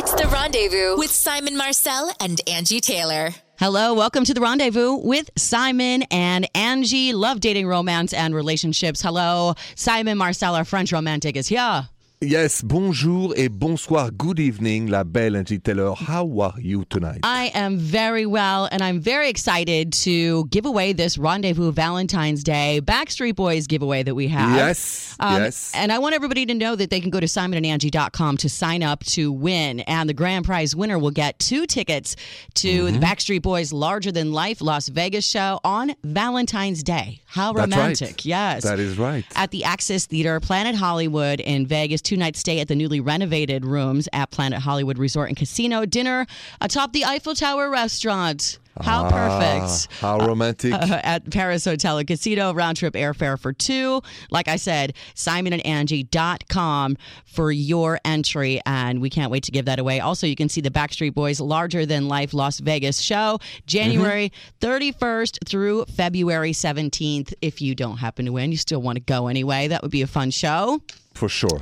It's the rendezvous with Simon Marcel and Angi Taylor. Hello, welcome to the rendezvous with Simon and Angi. Love dating, romance, and relationships. Hello, Simon Marcel, our French romantic, is here. Yes, bonjour et bonsoir. Good evening, la belle Angi Taylor. How are you tonight? I am very well, and I'm very excited to give away this Rendezvous Valentine's Day Backstreet Boys giveaway that we have. Yes, Um, yes. And I want everybody to know that they can go to simonandangie.com to sign up to win. And the grand prize winner will get two tickets to Mm-hmm. the Backstreet Boys Larger Than Life Las Vegas show on Valentine's Day. How romantic. right. Yes. That is right. At the Axis Theater, Planet Hollywood in Vegas. Two night stay at the newly renovated rooms at Planet Hollywood Resort and Casino. Dinner atop the Eiffel Tower restaurant. How perfect. Ah, how romantic. Uh, at Paris Hotel and Casino, round trip airfare for two. Like I said, simonandangie.com for your entry. And we can't wait to give that away. Also, you can see the Backstreet Boys Larger Than Life Las Vegas show January 31st through February 17th. If you don't happen to win, you still want to go anyway. That would be a fun show. For sure.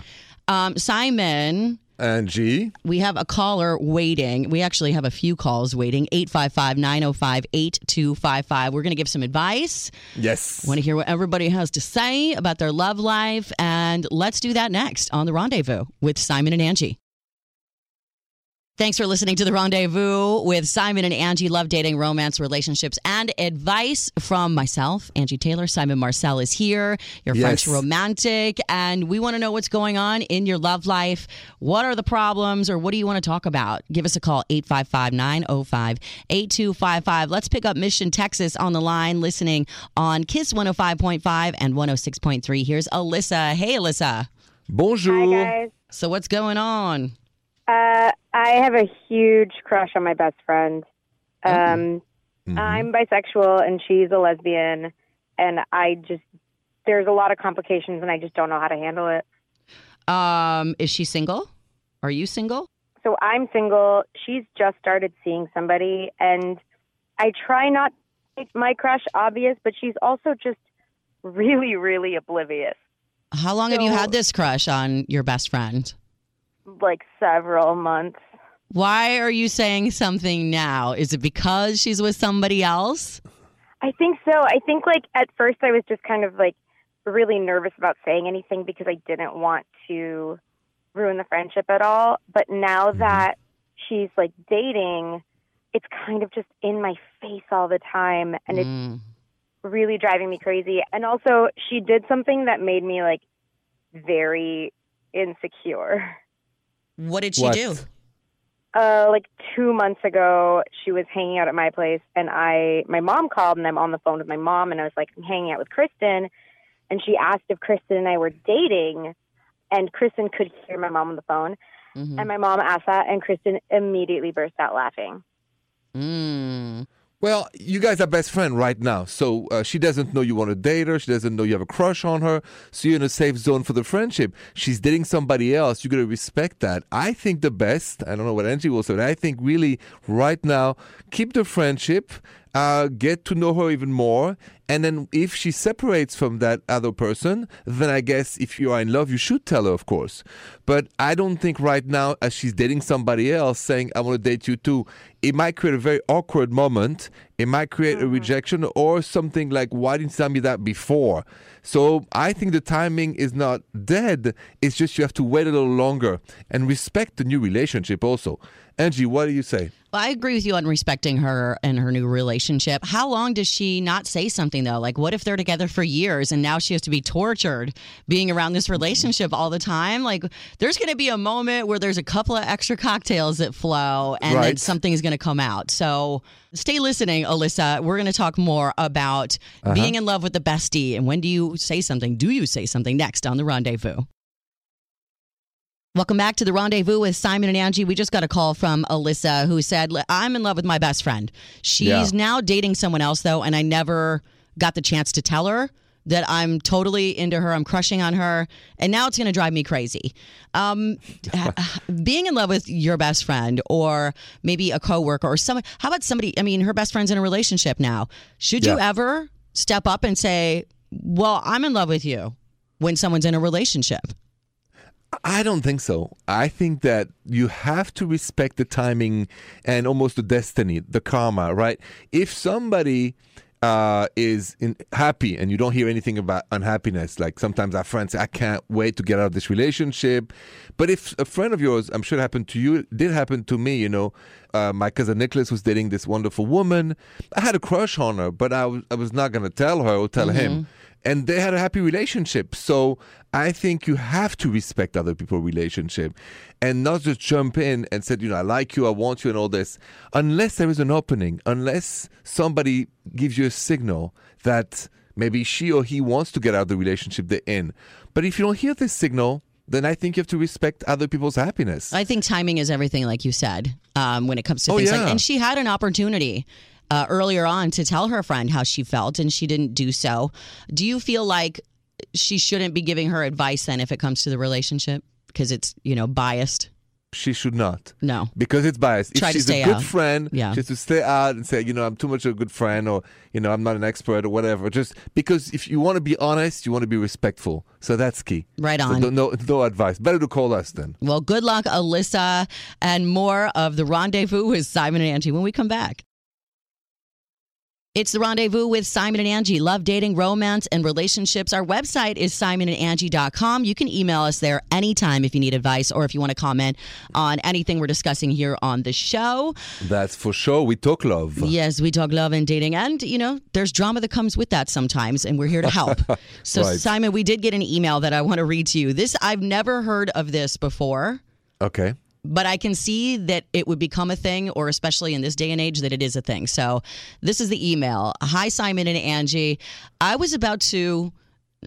Um, Simon, Angi, we have a caller waiting. We actually have a few calls waiting 855 905 8255. We're going to give some advice. yes. Want to hear what everybody has to say about their love life. And let's do that next on The Rendezvous with Simon and Angi. Thanks for listening to The Rendezvous with Simon and Angi. Love dating, romance, relationships, and advice from myself, Angi Taylor. Simon Marcel is here, your Yes. French romantic. And we want to know what's going on in your love life. What are the problems or what do you want to talk about? Give us a call, 855 905 8255. Let's pick up Mission, Texas on the line, listening on Kiss 105.5 and 106.3. Here's Alyssa. Hey, Alyssa. Bonjour. Hi guys. So, what's going on? Uh, I have a huge crush on my best friend. Um, Mhm. I'm bisexual and she's a lesbian, and I just there's a lot of complications, and I just don't know how to handle it. Um, is she single? Are you single? So I'm single. She's just started seeing somebody, and I try not to make my crush obvious, but she's also just really, really oblivious. How long have you had this crush on your best friend? Like several months. Why are you saying something now? Is it because she's with somebody else? I think so. I think like at first I was just kind of like really nervous about saying anything because I didn't want to ruin the friendship at all. But now that she's like dating, it's kind of just in my face all the time and it's Mm. really driving me crazy. And also she did something that made me like very insecure. What did she What? do? Uh, like two months ago, she was hanging out at my place, and I, my mom called, and I'm on the phone with my mom, and I was like, I'm hanging out with Kristen, and she asked if Kristen and I were dating, and Kristen could hear my mom on the phone, Mhm. and my mom asked that, and Kristen immediately burst out laughing. Mm. Well, you guys are best friends right now. So uh, she doesn't know you want to date her. She doesn't know you have a crush on her. So you're in a safe zone for the friendship. She's dating somebody else. You got to respect that. I think the best, I don't know what Angi will say, but I think really right now, keep the friendship, uh, get to know her even more. And then if she separates from that other person, then I guess if you are in love, you should tell her, of course. But I don't think right now, as she's dating somebody else, saying, I want to date you too, it might create a very awkward moment. It might create a rejection or something like, why didn't you tell me that before? So I think the timing is not dead. It's just you have to wait a little longer and respect the new relationship also. Angi, what do you say? Well, I agree with you on respecting her and her new relationship. How long does she not say something though? Like, what if they're together for years and now she has to be tortured being around this relationship all the time? Like, there's going to be a moment where there's a couple of extra cocktails that flow and then Right. something is going to come out. So stay listening, Alyssa. We're going to talk more about uh-huh. being in love with the bestie and when do you say something? Do you say something next on the rendezvous? Welcome back to the rendezvous with Simon and Angi. We just got a call from Alyssa who said, I'm in love with my best friend. She's Yeah. now dating someone else, though, and I never got the chance to tell her that I'm totally into her, I'm crushing on her, and now it's going to drive me crazy. Um, being in love with your best friend or maybe a coworker or someone, how about somebody, I mean, her best friend's in a relationship now. Should you ever step up and say, Well, I'm in love with you when someone's in a relationship? I don't think so. I think that you have to respect the timing and almost the destiny, the karma, right? If somebody uh, is in, happy and you don't hear anything about unhappiness, like sometimes our friends say, I can't wait to get out of this relationship. But if a friend of yours, I'm sure it happened to you, it did happen to me, you know, uh, my cousin Nicholas was dating this wonderful woman. I had a crush on her, but I was, I was not going to tell her or tell him and they had a happy relationship. So I think you have to respect other people's relationship and not just jump in and say, you know, I like you, I want you, and all this, unless there is an opening, unless somebody gives you a signal that maybe she or he wants to get out of the relationship they're in. But if you don't hear this signal, then I think you have to respect other people's happiness. I think timing is everything, like you said, um, when it comes to Oh, things yeah. like. And she had an opportunity uh, earlier on to tell her friend how she felt, and she didn't do so. Do you feel like she shouldn't be giving her advice then if it comes to the relationship because it's you know biased? she should not. No. Because it's biased. Try if she's a good out. friend, Yeah. she has to stay out and say, you know, I'm too much of a good friend or, you know, I'm not an expert or whatever. Just because if you want to be honest, you want to be respectful. So that's key. Right on. no, no, no advice. Better to call us then. Well, good luck, Alyssa, and more of the rendezvous with Simon and Angi when we come back. It's the rendezvous with Simon and Angi. Love, dating, romance, and relationships. Our website is simonandangie.com. You can email us there anytime if you need advice or if you want to comment on anything we're discussing here on the show. That's for sure. We talk love. Yes, we talk love and dating, and you know, there's drama that comes with that sometimes, and we're here to help. So, Right. Simon, we did get an email that I want to read to you. This I've never heard of this before Okay. But I can see that it would become a thing, or especially in this day and age, that it is a thing. So this is the email. Hi, Simon and Angi. I was about to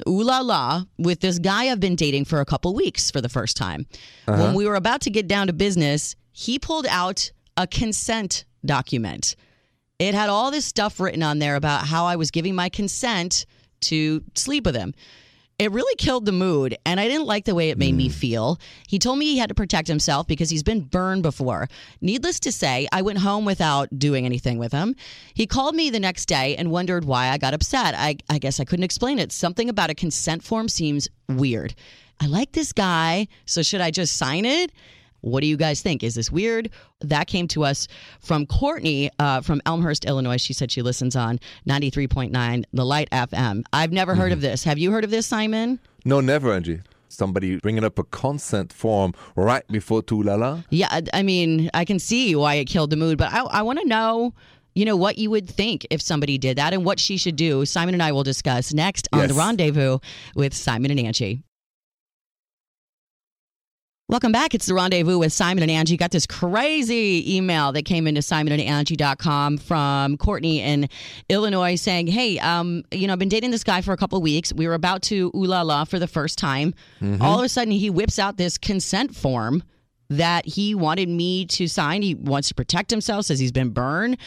ooh la la with this guy I've been dating for a couple weeks for the first time. When uh-huh. we were about to get down to business, he pulled out a consent document. It had all this stuff written on there about how I was giving my consent to sleep with him. It really killed the mood, and I didn't like the way it made me hmm. feel. He told me he had to protect himself because he's been burned before. Needless to say, I went home without doing anything with him. He called me the next day and wondered why I got upset. I, I guess I couldn't explain it. Something about a consent form seems weird. I like this guy, so should I just sign it? What do you guys think? Is this weird? That came to us from Courtney uh, from Elmhurst, Illinois. She said she listens on 93.9 The Light FM. I've never heard of this. Have you heard of this, Simon? No, never, Angi. Somebody bringing up a consent form right before Tulala. Yeah, I- I mean, I can see why it killed the mood, but I, I want to know, you know, what you would think if somebody did that and what she should do. Simon and I will discuss next on Yes. The Rendezvous with Simon and Angi. Welcome back. It's the rendezvous with Simon and Angi. Got this crazy email that came into simonandangie.com from Courtney in Illinois saying, Hey, um, you know, I've been dating this guy for a couple of weeks. We were about to ooh la la for the first time. All of a sudden, he whips out this consent form that he wanted me to sign. He wants to protect himself, says he's been burned.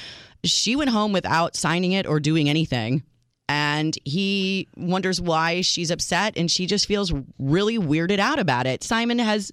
She went home without signing it or doing anything. And he wonders why she's upset and she just feels really weirded out about it. Simon has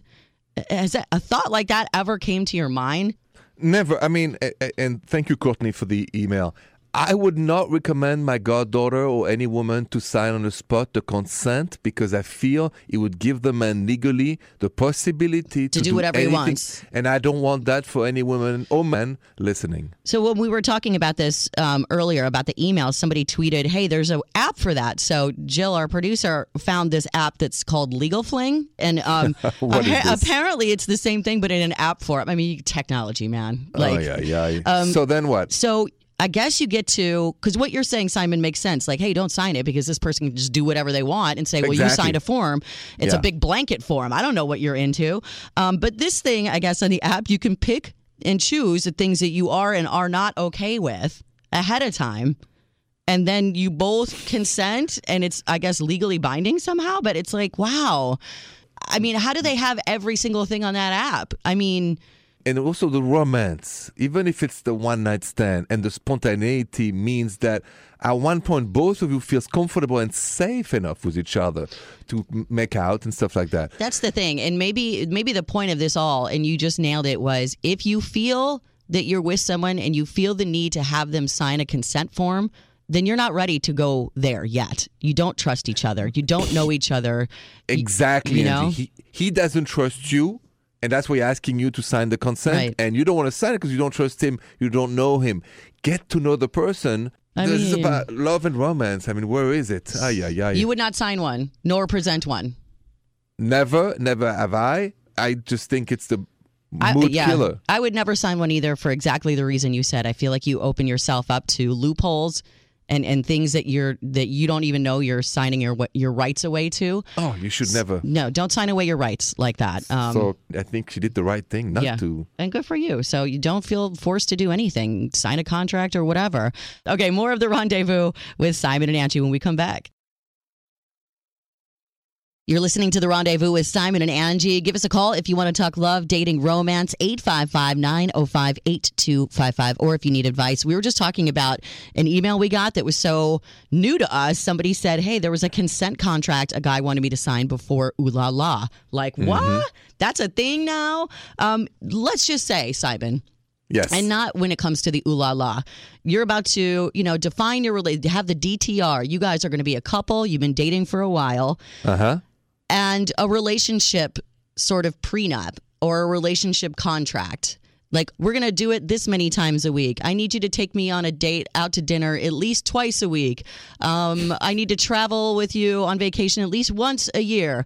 has a thought like that ever came to your mind? Never. I mean, and thank you, Courtney, for the email. I would not recommend my goddaughter or any woman to sign on the spot the consent because I feel it would give the man legally the possibility to, do whatever he anything. wants. And I don't want that for any woman or man listening. So when we were talking about this um, earlier about the email, somebody tweeted, "Hey, there's an app for that." So Jill, our producer, found this app that's called Legal Fling, and um, appa- apparently it's the same thing, but in an app form. I mean, technology, man. Like, oh, yeah, yeah. um, so then what? So I guess you get to because what you're saying, Simon, makes sense. Like, hey, don't sign it because this person can just do whatever they want and say, well, you signed a form. It's Yeah. a big blanket form. I don't know what you're into. Um, but this thing, I guess, on the app, you can pick and choose the things that you are and are not okay with ahead of time. And then you both consent, and it's, I guess, legally binding somehow. But it's like, wow. I mean, how do they have every single thing on that app? I mean, and also the romance, even if it's the one night stand and the spontaneity means that at one point both of you feels comfortable and safe enough with each other to make out and stuff like that. That's the thing. And maybe maybe the point of this all, and you just nailed it, was if you feel that you're with someone and you feel the need to have them sign a consent form, then you're not ready to go there yet. You don't trust each other. You don't know each other. Exactly. You know? He, he doesn't trust you, and that's why he's asking you to sign the consent. Right. And you don't want to sign it because you don't trust him. You don't know him. Get to know the person. I this is about love and romance. I mean, where is it? Ah, yeah, yeah, You would not sign one, nor present one. Never, never have I. I just think it's the I, yeah, killer. I would never sign one either for exactly the reason you said. I feel like you open yourself up to loopholes and, and things that you're that you don't even know you're signing your your rights away to. Oh, you should never. No, don't sign away your rights like that. Um, so I think she did the right thing not yeah. to. And good for you. So you don't feel forced to do anything, sign a contract or whatever. Okay, more of the rendezvous with Simon and Angi when we come back. You're listening to the rendezvous with Simon and Angi. Give us a call if you want to talk love, dating, romance, 855 905 8255, or if you need advice. We were just talking about an email we got that was so new to us. Somebody said, Hey, there was a consent contract a guy wanted me to sign before ooh la la. Like, what? That's a thing now? Um, let's just say, Simon, Yes. and not when it comes to the ooh la la. You're about to, you know, define your relationship, have the DTR. You guys are going to be a couple. You've been dating for a while, uh huh. And a relationship sort of prenup or a relationship contract. Like, we're going to do it this many times a week. I need you to take me on a date out to dinner at least twice a week. Um, I need to travel with you on vacation at least once a year.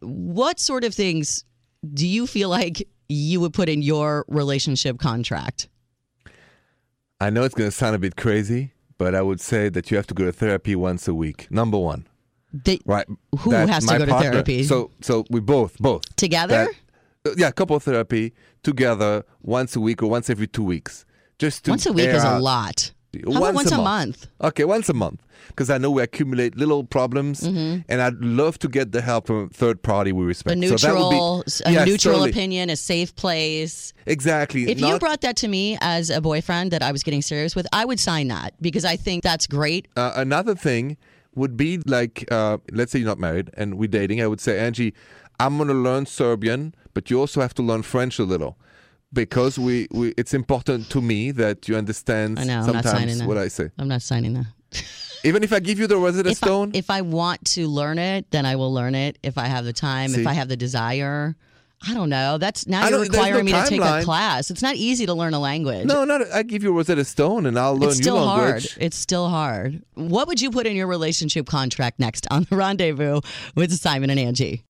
What sort of things do you feel like you would put in your relationship contract? I know it's going to sound a bit crazy, but I would say that you have to go to therapy once a week. Number one, Right? Who has to go to therapy? So, so we both, both together? that- uh, yeah, couple therapy together once a week or once every two weeks, just to once a week is a lot. How about once, once a, month. month? Okay, once a month, because I know we accumulate little problems, Mm-hmm. and I'd love to get the help from a third party we respect. A neutral, so be, a Yes, neutral opinion, a safe place. Exactly. If you brought that to me as a boyfriend that I was getting serious with, I would sign that because I think that's great. Uh, another thing would be like, uh, let's say you're not married and we're dating. I would say, Angi, I'm going to learn Serbian, but you also have to learn French a little. Because we, we, it's important to me that you understand I know, I'm not sometimes what I say. I'm not signing that. Even if I give you the Rosetta If I, Stone, if I want to learn it, then I will learn it. If I have the time, See? if I have the desire. I don't know. That's now you're don't- no requiring me to take a class. It's not easy to learn a language. no, not I give you Rosetta Stone and I'll learn your language. it's still hard. It's still hard. What would you put in your relationship contract next on the rendezvous with Simon and Angi?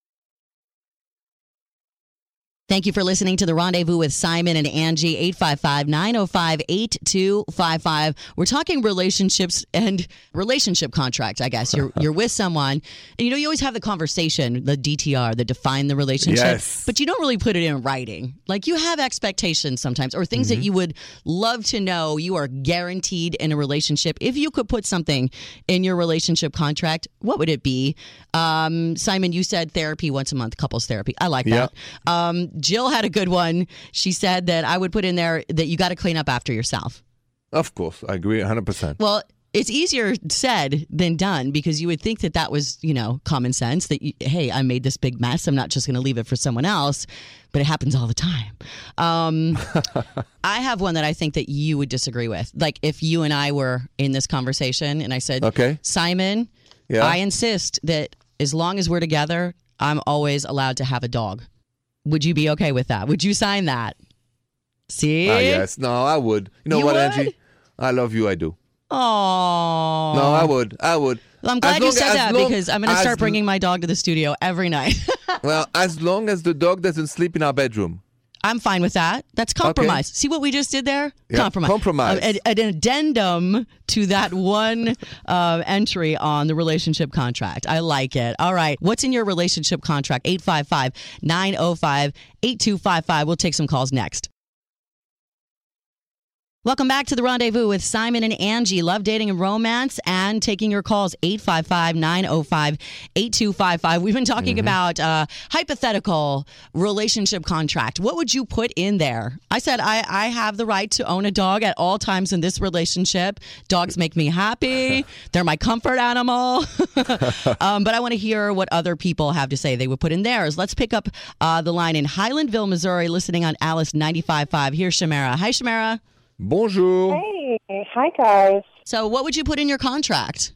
Thank you for listening to the Rendezvous with Simon and Angi, 855 905 8255. We're talking relationships and relationship contracts, I guess. You're, you're with someone, and you know, you always have the conversation, the DTR, the define the relationship, Yes. but you don't really put it in writing. Like you have expectations sometimes, or things that you would love to know you are guaranteed in a relationship. If you could put something in your relationship contract, what would it be? Um, Simon, you said therapy once a month, couples therapy. I like that. Um, Jill had a good one. She said that I would put in there that you got to clean up after yourself. Of course, I agree 100%. Well, it's easier said than done because you would think that that was, you know, common sense that, you, hey, I made this big mess. I'm not just going to leave it for someone else, but it happens all the time. Um, I have one that I think that you would disagree with. Like if you and I were in this conversation and I said, Okay. Simon, Yeah. I insist that as long as we're together, I'm always allowed to have a dog. Would you be okay with that? Would you sign that? See? Ah, yes. No, I would. You know You what, would? Angi? I love you. I do. Oh. No, I would. I would. Well, I'm As glad you said as that long- because I'm going to start bringing my dog to the studio every night. Well, as long as the dog doesn't sleep in our bedroom. I'm fine with that. That's compromise. See what we just did there? Compromise. compromise. Uh, an, an addendum to that one uh, entry on the relationship contract. I like it. All right. What's in your relationship contract? 855 905 8255. We'll take some calls next. Welcome back to the rendezvous with Simon and Angi. Love dating and romance and taking your calls 855 905 8255. We've been talking about uh, hypothetical relationship contract. What would you put in there? I said, I, I have the right to own a dog at all times in this relationship. Dogs make me happy, they're my comfort animal. um, but I want to hear what other people have to say they would put in theirs. Let's pick up uh, the line in Highlandville, Missouri, listening on Alice 95.5. Here's Shamara. Hi, Shamara. Bonjour. Hey, hi guys. So, what would you put in your contract?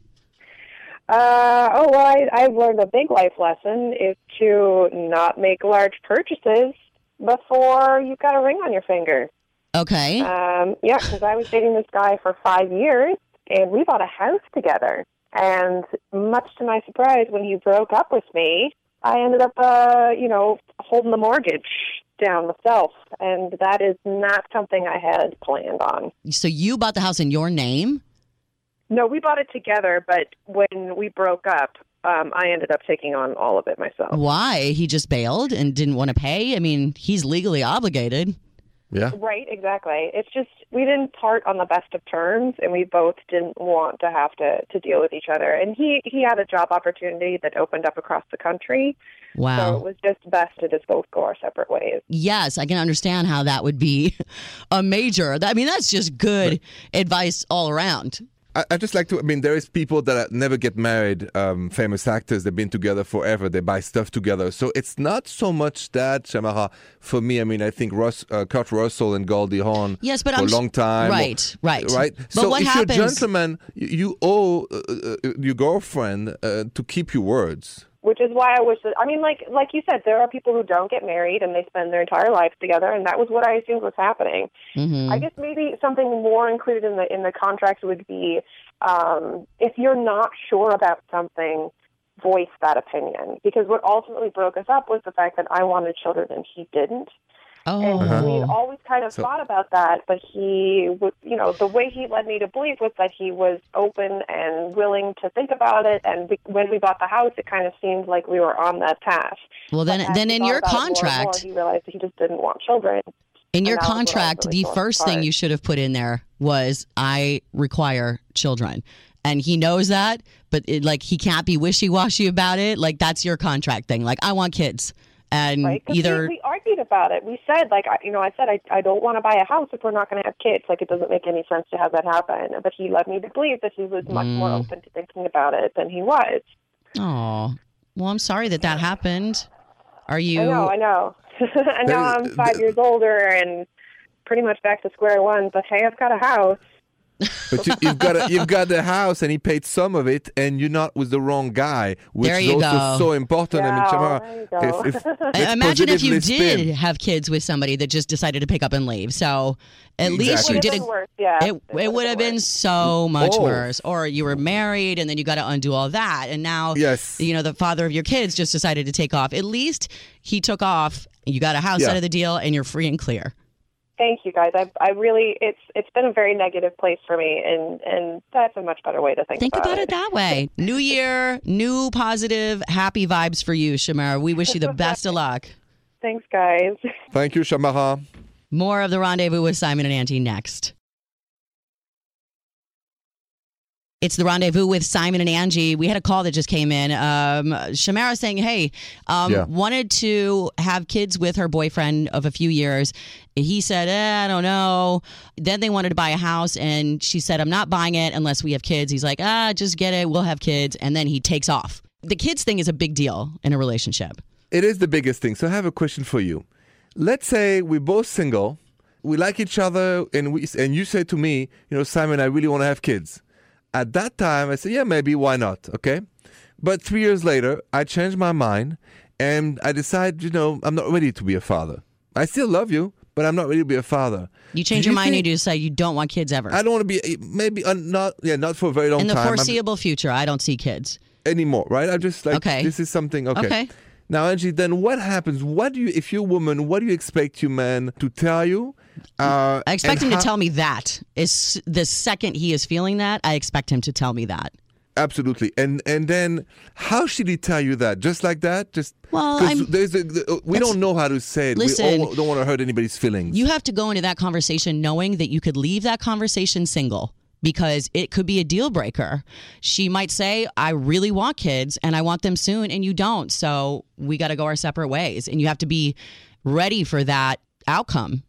Uh, oh, well, I, I've learned a big life lesson is to not make large purchases before you've got a ring on your finger. Okay. Um, yeah, because I was dating this guy for five years, and we bought a house together. And much to my surprise, when he broke up with me, I ended up, uh, you know, holding the mortgage down myself, and that is not something I had planned on. so, you bought the house in your name? No, we bought it together, but when we broke up, um, I ended up taking on all of it myself. Why? He just bailed and didn't want to pay? I mean, he's legally obligated. Yeah. Right, exactly. It's just we didn't part on the best of terms, and we both didn't want to have to to deal with each other. And he he had a job opportunity that opened up across the country, Wow. so it was just best to just both go our separate ways. Yes, I can understand how that would be a major. I mean, that's just good advice all around. I, I just like to. I mean, there is people that never get married. Um, famous actors. They've been together forever. They buy stuff together. So it's not so much that Shamara. For me, I mean, I think Russ, uh, Kurt Russell and Goldie Hawn. Yes, but for I'm a long time. or- right, right. right. But so what if happens- you're a gentleman, you, you owe uh, uh, your girlfriend uh, to keep your words. Which is why I wish that I mean, like like you said, there are people who don't get married and they spend their entire lives together, and that was what I assumed was happening. Mhm. I guess maybe something more included in the in the contract would be um, if you're not sure about something, voice that opinion. Because what ultimately broke us up was the fact that I wanted children and he didn't. Oh, And we'd uh-huh. always kind of So- thought about that, but he would, you know, the way he led me to believe was that he was open and willing to think about it. And we, when we bought the house, it kind of seemed like we were on that path. well, then, then in your about it more more, contract, he realized that he just didn't want children. in your that was what I was contract, really the torn first thing you should have put in there was, "I require children," and he knows that, but it, like he can't be wishy washy about it. Like that's your contract thing. Like I want kids, and Right? 'Cause either we, we argued about it. We said, like, I, you know, I said, I, I don't want to buy a house if we're not going to have kids. Like, it doesn't make any sense to have that happen. But he led me to believe that he was much more Mm. open to thinking about it than he was. Oh, well, I'm sorry that that happened. Are you? I know, I know. and now I'm five years older and pretty much back to square one. But hey, I've got a house. But you, you've got a, you've got the house, and he paid some of it, and you're not with the wrong guy, which is also go. so important. I mean, Yeah, Shamara, there you go. if, if, Imagine if you positively did have kids with somebody that just decided to pick up and leave. So at least you did been a worse, yeah. it, it would have been worse. so much Oh. worse. Or you were married and then you got to undo all that. And now, Yes. you know, the father of your kids just decided to take off. At least he took off. You got a house Yeah. out of the deal and you're free and clear. Thank you, guys. I, I really, it's it's been a very negative place for me, and and that's a much better way to think, about it. Think about it that way. New year, new positive, happy vibes for you, Shamara. We wish you the best of luck. Thanks, guys. Thank you, Shamara. More of the rendezvous with Simon and Angi next. It's the rendezvous with Simon and Angi. We had a call that just came in. Um, Shamara saying, "Hey, um, Yeah. wanted to have kids with her boyfriend of a few years. He said, eh, I don't know. Then they wanted to buy a house, and she said, I'm not buying it unless we have kids. He's like, Ah, just get it. We'll have kids, and then he takes off. The kids thing is a big deal in a relationship. It is the biggest thing. So I have a question for you. Let's say we're both single, we like each other, and we and you say to me, you know, Simon, I really want to have kids. At that time, I said, yeah, maybe, why not? Okay. But three years later, I changed my mind and I decide, you know, I'm not ready to be a father. I still love you, but I'm not ready to be a father. You change Do your mind think- and you decide you don't want kids ever. I don't want to be maybe uh, not yeah not for a very long time. in the time I'm- foreseeable future, I don't see kids. anymore, right? I'm just like Okay. this is something okay. Okay. Now, Angi, then what happens? What do you, if you're a woman, what do you expect your man to tell you? Uh, I expect him how- to tell me that. Is the second he is feeling that, I expect him to tell me that. Absolutely, and and then how should he tell you that? Just like that? Just well, there's a, we don't know how to say it. Listen. we all don't want to hurt anybody's feelings. You have to go into that conversation knowing that you could leave that conversation single because it could be a deal breaker. She might say, I really want kids and I want them soon, and you don't. So we got to go our separate ways. And you have to be ready for that outcome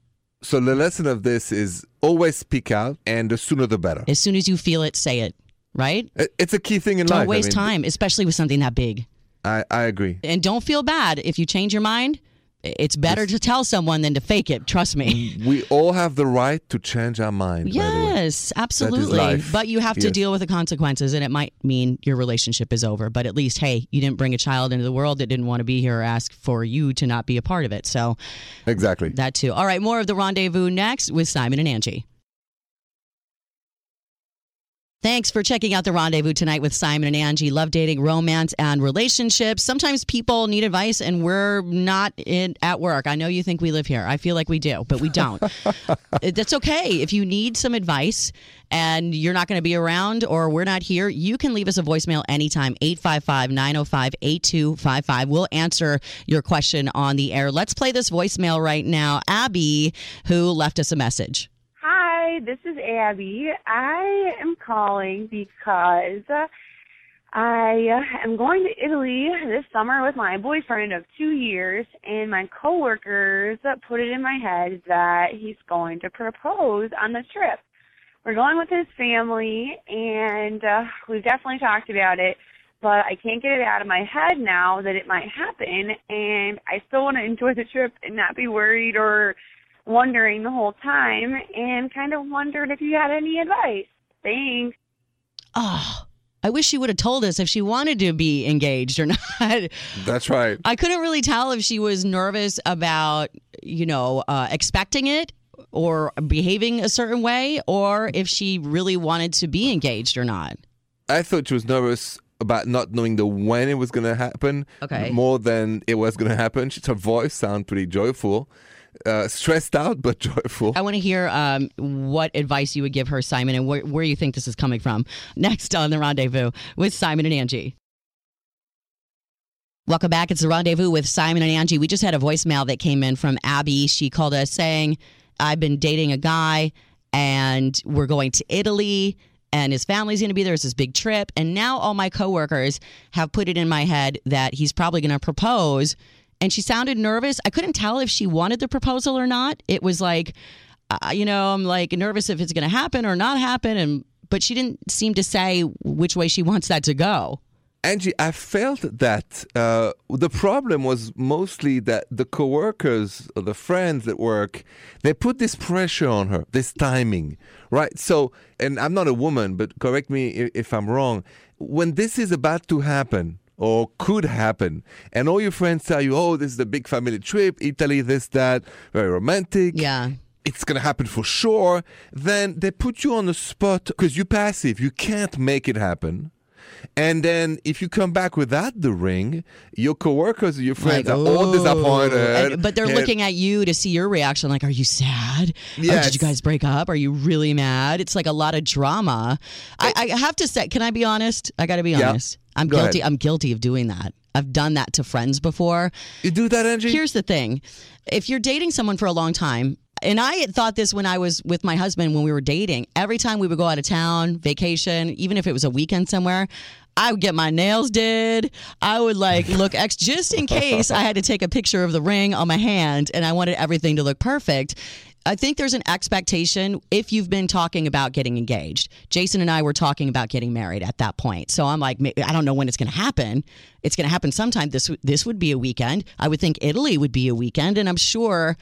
so the lesson of this is always speak out, and the sooner the better. as soon as you feel it, say it, right? It's a key thing in life. Don't life. I waste mean, time, especially with something that big. I, I agree. And don't feel bad if you change your mind. It's better to tell someone than to fake it. Trust me. We all have the right to change our mind. by the way. Yes, absolutely. But you have to Yes. deal with the consequences, and it might mean your relationship is over. But at least, hey, you didn't bring a child into the world that didn't want to be here or ask for you to not be a part of it. So Exactly. that too. All right, more of the rendezvous next with Simon and Angi. Thanks for checking out the rendezvous tonight with Simon and Angi. Love dating, romance, and relationships. Sometimes people need advice, and we're not in at work. I know you think we live here. I feel like we do, but we don't. That's okay. If you need some advice and you're not going to be around or we're not here, you can leave us a voicemail anytime 855 905 8255. We'll answer your question on the air. Let's play this voicemail right now. Abby, who left us a message. Hi, this is Abby. I am calling because I am going to Italy this summer with my boyfriend of two years, and my coworkers put it in my head that he's going to propose on the trip. We're going with his family, and uh, we've definitely talked about it, but I can't get it out of my head now that it might happen, and I still want to enjoy the trip and not be worried or wondering the whole time and kind of wondered if you had any advice. Thanks. Oh, I wish she would have told us if she wanted to be engaged or not. That's right. I couldn't really tell if she was nervous about, you know, uh, expecting it or behaving a certain way or if she really wanted to be engaged or not. I thought she was nervous about not knowing the when it was going to happen. Okay. More than it was going to happen. She, her voice sounded pretty joyful, uh, stressed out but joyful. I want to hear um, what advice you would give her, Simon, and where, where you think this is coming from. Next on The Rendezvous with Simon and Angi. Welcome back. It's The Rendezvous with Simon and Angi. We just had a voicemail that came in from Abby. She called us saying, I've been dating a guy and we're going to Italy and his family's going to be there. It's this big trip. And now all my coworkers have put it in my head that he's probably going to propose. And she sounded nervous. I couldn't tell if she wanted the proposal or not. It was like, uh, you know, I'm like nervous if it's going to happen or not happen. And but she didn't seem to say which way she wants that to go. Angi, I felt that uh, the problem was mostly that the coworkers or the friends at work, they put this pressure on her, this timing, right? So, and I'm not a woman, but correct me if, if I'm wrong. When this is about to happen, or could happen. And all your friends tell you, oh, this is a big family trip, Italy, this, that, very romantic. Yeah. It's going to happen for sure. Then they put you on the spot because you're passive. You can't make it happen. And then if you come back without the ring, your coworkers your friends Like, are all disappointed. And- but they're And- looking at you to see your reaction. Like, are you sad? Oh, did you guys break up? Are you really mad? It's like a lot of drama. I, I have to say, can I be honest? I got to be Yeah. honest. I'm Go guilty. ahead. I'm guilty of doing that. I've done that to friends before. You do that, Angi? Here's the thing if you're dating someone for a long time, and I had thought this when I was with my husband when we were dating, every time we would go out of town, vacation, even if it was a weekend somewhere, I would get my nails did. I would like look ex just in case I had to take a picture of the ring on my hand and I wanted everything to look perfect. I think there's an expectation if you've been talking about getting engaged. Jason and I were talking about getting married at that point. So I'm like, I don't know when it's going to happen. It's going to happen sometime. This this would be a weekend. I would think Italy would be a weekend, and I'm sure,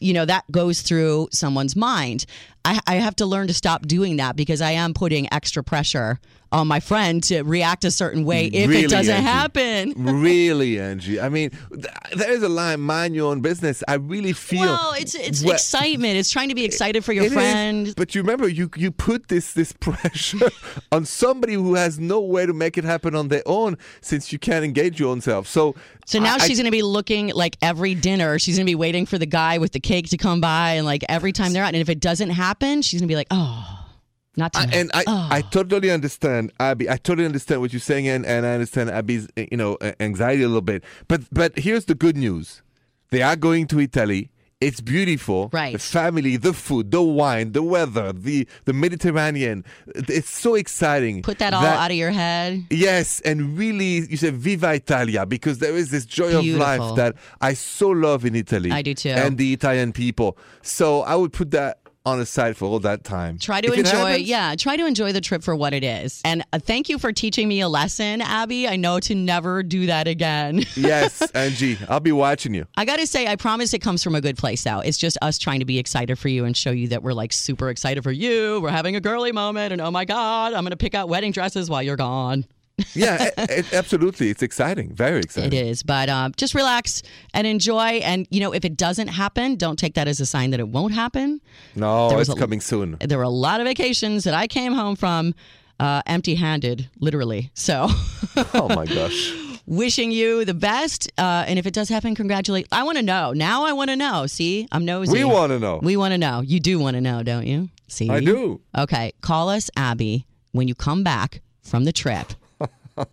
you know, that goes through someone's mind. I, I have to learn to stop doing that because I am putting extra pressure on my friend to react a certain way if Really, it doesn't Angi? happen. really, Angi? I mean, th- there is a line, mind your own business. I really feel. Well, it's it's Well, excitement. It's trying to be excited for your It is, friend. but you remember, you you put this this pressure on somebody who has no way to make it happen on their own, since you can't engage your own self. So, So now I- she's going to be looking like every dinner. She's going to be waiting for the guy with the cake to come by, and like every time they're out. And if it doesn't happen, she's going to be like, "Oh, not I, and I, oh. I totally understand Abby. I totally understand what you're saying, and, and I understand Abby's, uh, you know, anxiety a little bit. But but here's the good news: they are going to Italy. It's beautiful. Right. The family, the food, the wine, the weather, the the Mediterranean. It's so exciting. Put that all out of your head. Yes, and really, you say "Viva Italia" because there is this joy of life that I so love in Italy. I do too. and the Italian people. So I would put that on the side for all that time. Try to If enjoy, yeah, try to enjoy the trip for what it is. And uh, thank you for teaching me a lesson, Abby. I know to never do that again. yes, Angi, I'll be watching you. I got to say, I promise it comes from a good place, though. It's just us trying to be excited for you and show you that we're like super excited for you. We're having a girly moment, and oh my God, I'm going to pick out wedding dresses while you're gone. Yeah, it, absolutely. It's exciting. Very exciting. It is, but um, just relax and enjoy. And, you know, if it doesn't happen, don't take that as a sign that it won't happen. No, There it's a- coming soon. There were a lot of vacations that I came home from uh, empty handed, literally. So. Oh my gosh. wishing you the best. Uh, and if it does happen, congratulate. I want to know. Now I want to know. See, I'm nosy. We want to know. We want to know. You do want to know, don't you? See, I do. Okay, call us, Abby, when you come back from the trip.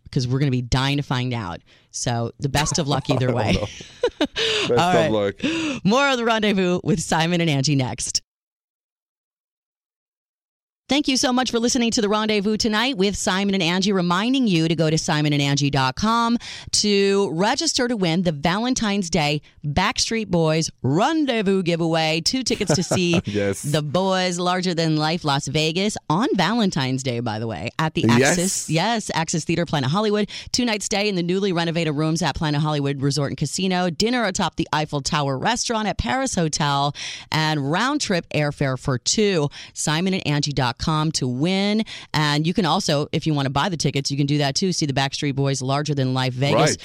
Because we're going to be dying to find out. So, the best of luck either way. Best All of right. luck. More of the rendezvous with Simon and Angi next. Thank you so much for listening to the rendezvous tonight with Simon and Angi, reminding you to go to simonandangie.com to register to win the Valentine's Day Backstreet Boys Rendezvous giveaway. Two tickets to see Yes. the boys larger than life Las Vegas on Valentine's Day, by the way, at the. Axis. Yes, Axis Theater, Planet Hollywood. Two nights stay in the newly renovated rooms at Planet Hollywood Resort and Casino. Dinner atop the Eiffel Tower restaurant at Paris Hotel, and round trip airfare for two. To win. And you can also, if you want to buy the tickets, you can do that too. See the Backstreet Boys larger than life Vegas. Right.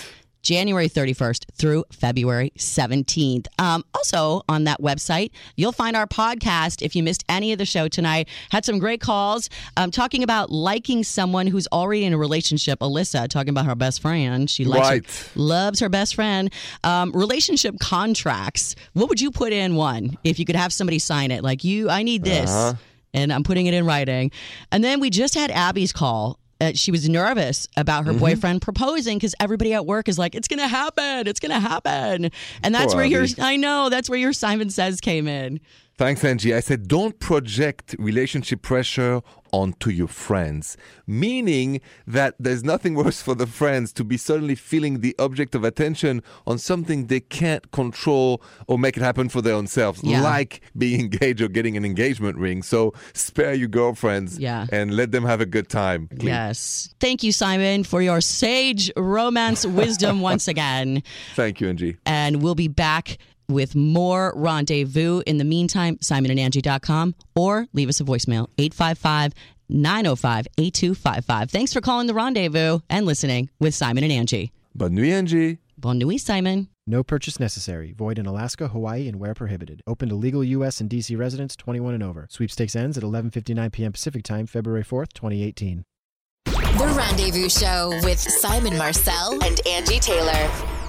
January 31st through February 17th. Um, also, on that website, you'll find our podcast. If you missed any of the show tonight, had some great calls um, talking about liking someone who's already in a relationship. Alyssa talking about her best friend. She likes her- loves her best friend. Um, relationship contracts. What would you put in one if you could have somebody sign it? Like you, I need this, Uh-huh. And I'm putting it in writing. And then we just had Abby's call. Uh, she was nervous about her Mm-hmm. boyfriend proposing because everybody at work is like, "It's gonna happen, it's gonna happen," and that's Poor where your I know that's where your Simon Says came in. Thanks, Angi. I said, don't project relationship pressure onto your friends, meaning that there's nothing worse for the friends to be suddenly feeling the object of attention on something they can't control or make it happen for their own selves, Yeah. like being engaged or getting an engagement ring. So spare your girlfriends Yeah. and let them have a good time. please. Yes, thank you, Simon, for your sage romance wisdom once again. Thank you, Angi. and we'll be back with more rendezvous. In the meantime, simonandangie.com or leave us a voicemail 855 905 8255. Thanks for calling the rendezvous and listening with Simon and Angi. Bonne nuit, Angi. Bonne nuit, Simon. No purchase necessary. Void in Alaska, Hawaii, and where prohibited. Open to legal U.S. and D.C. residents 21 and over. Sweepstakes ends at 11:59 p.m. Pacific Time, February 4th, 2018. The Rendezvous Show with Simon Marcel and Angi Taylor.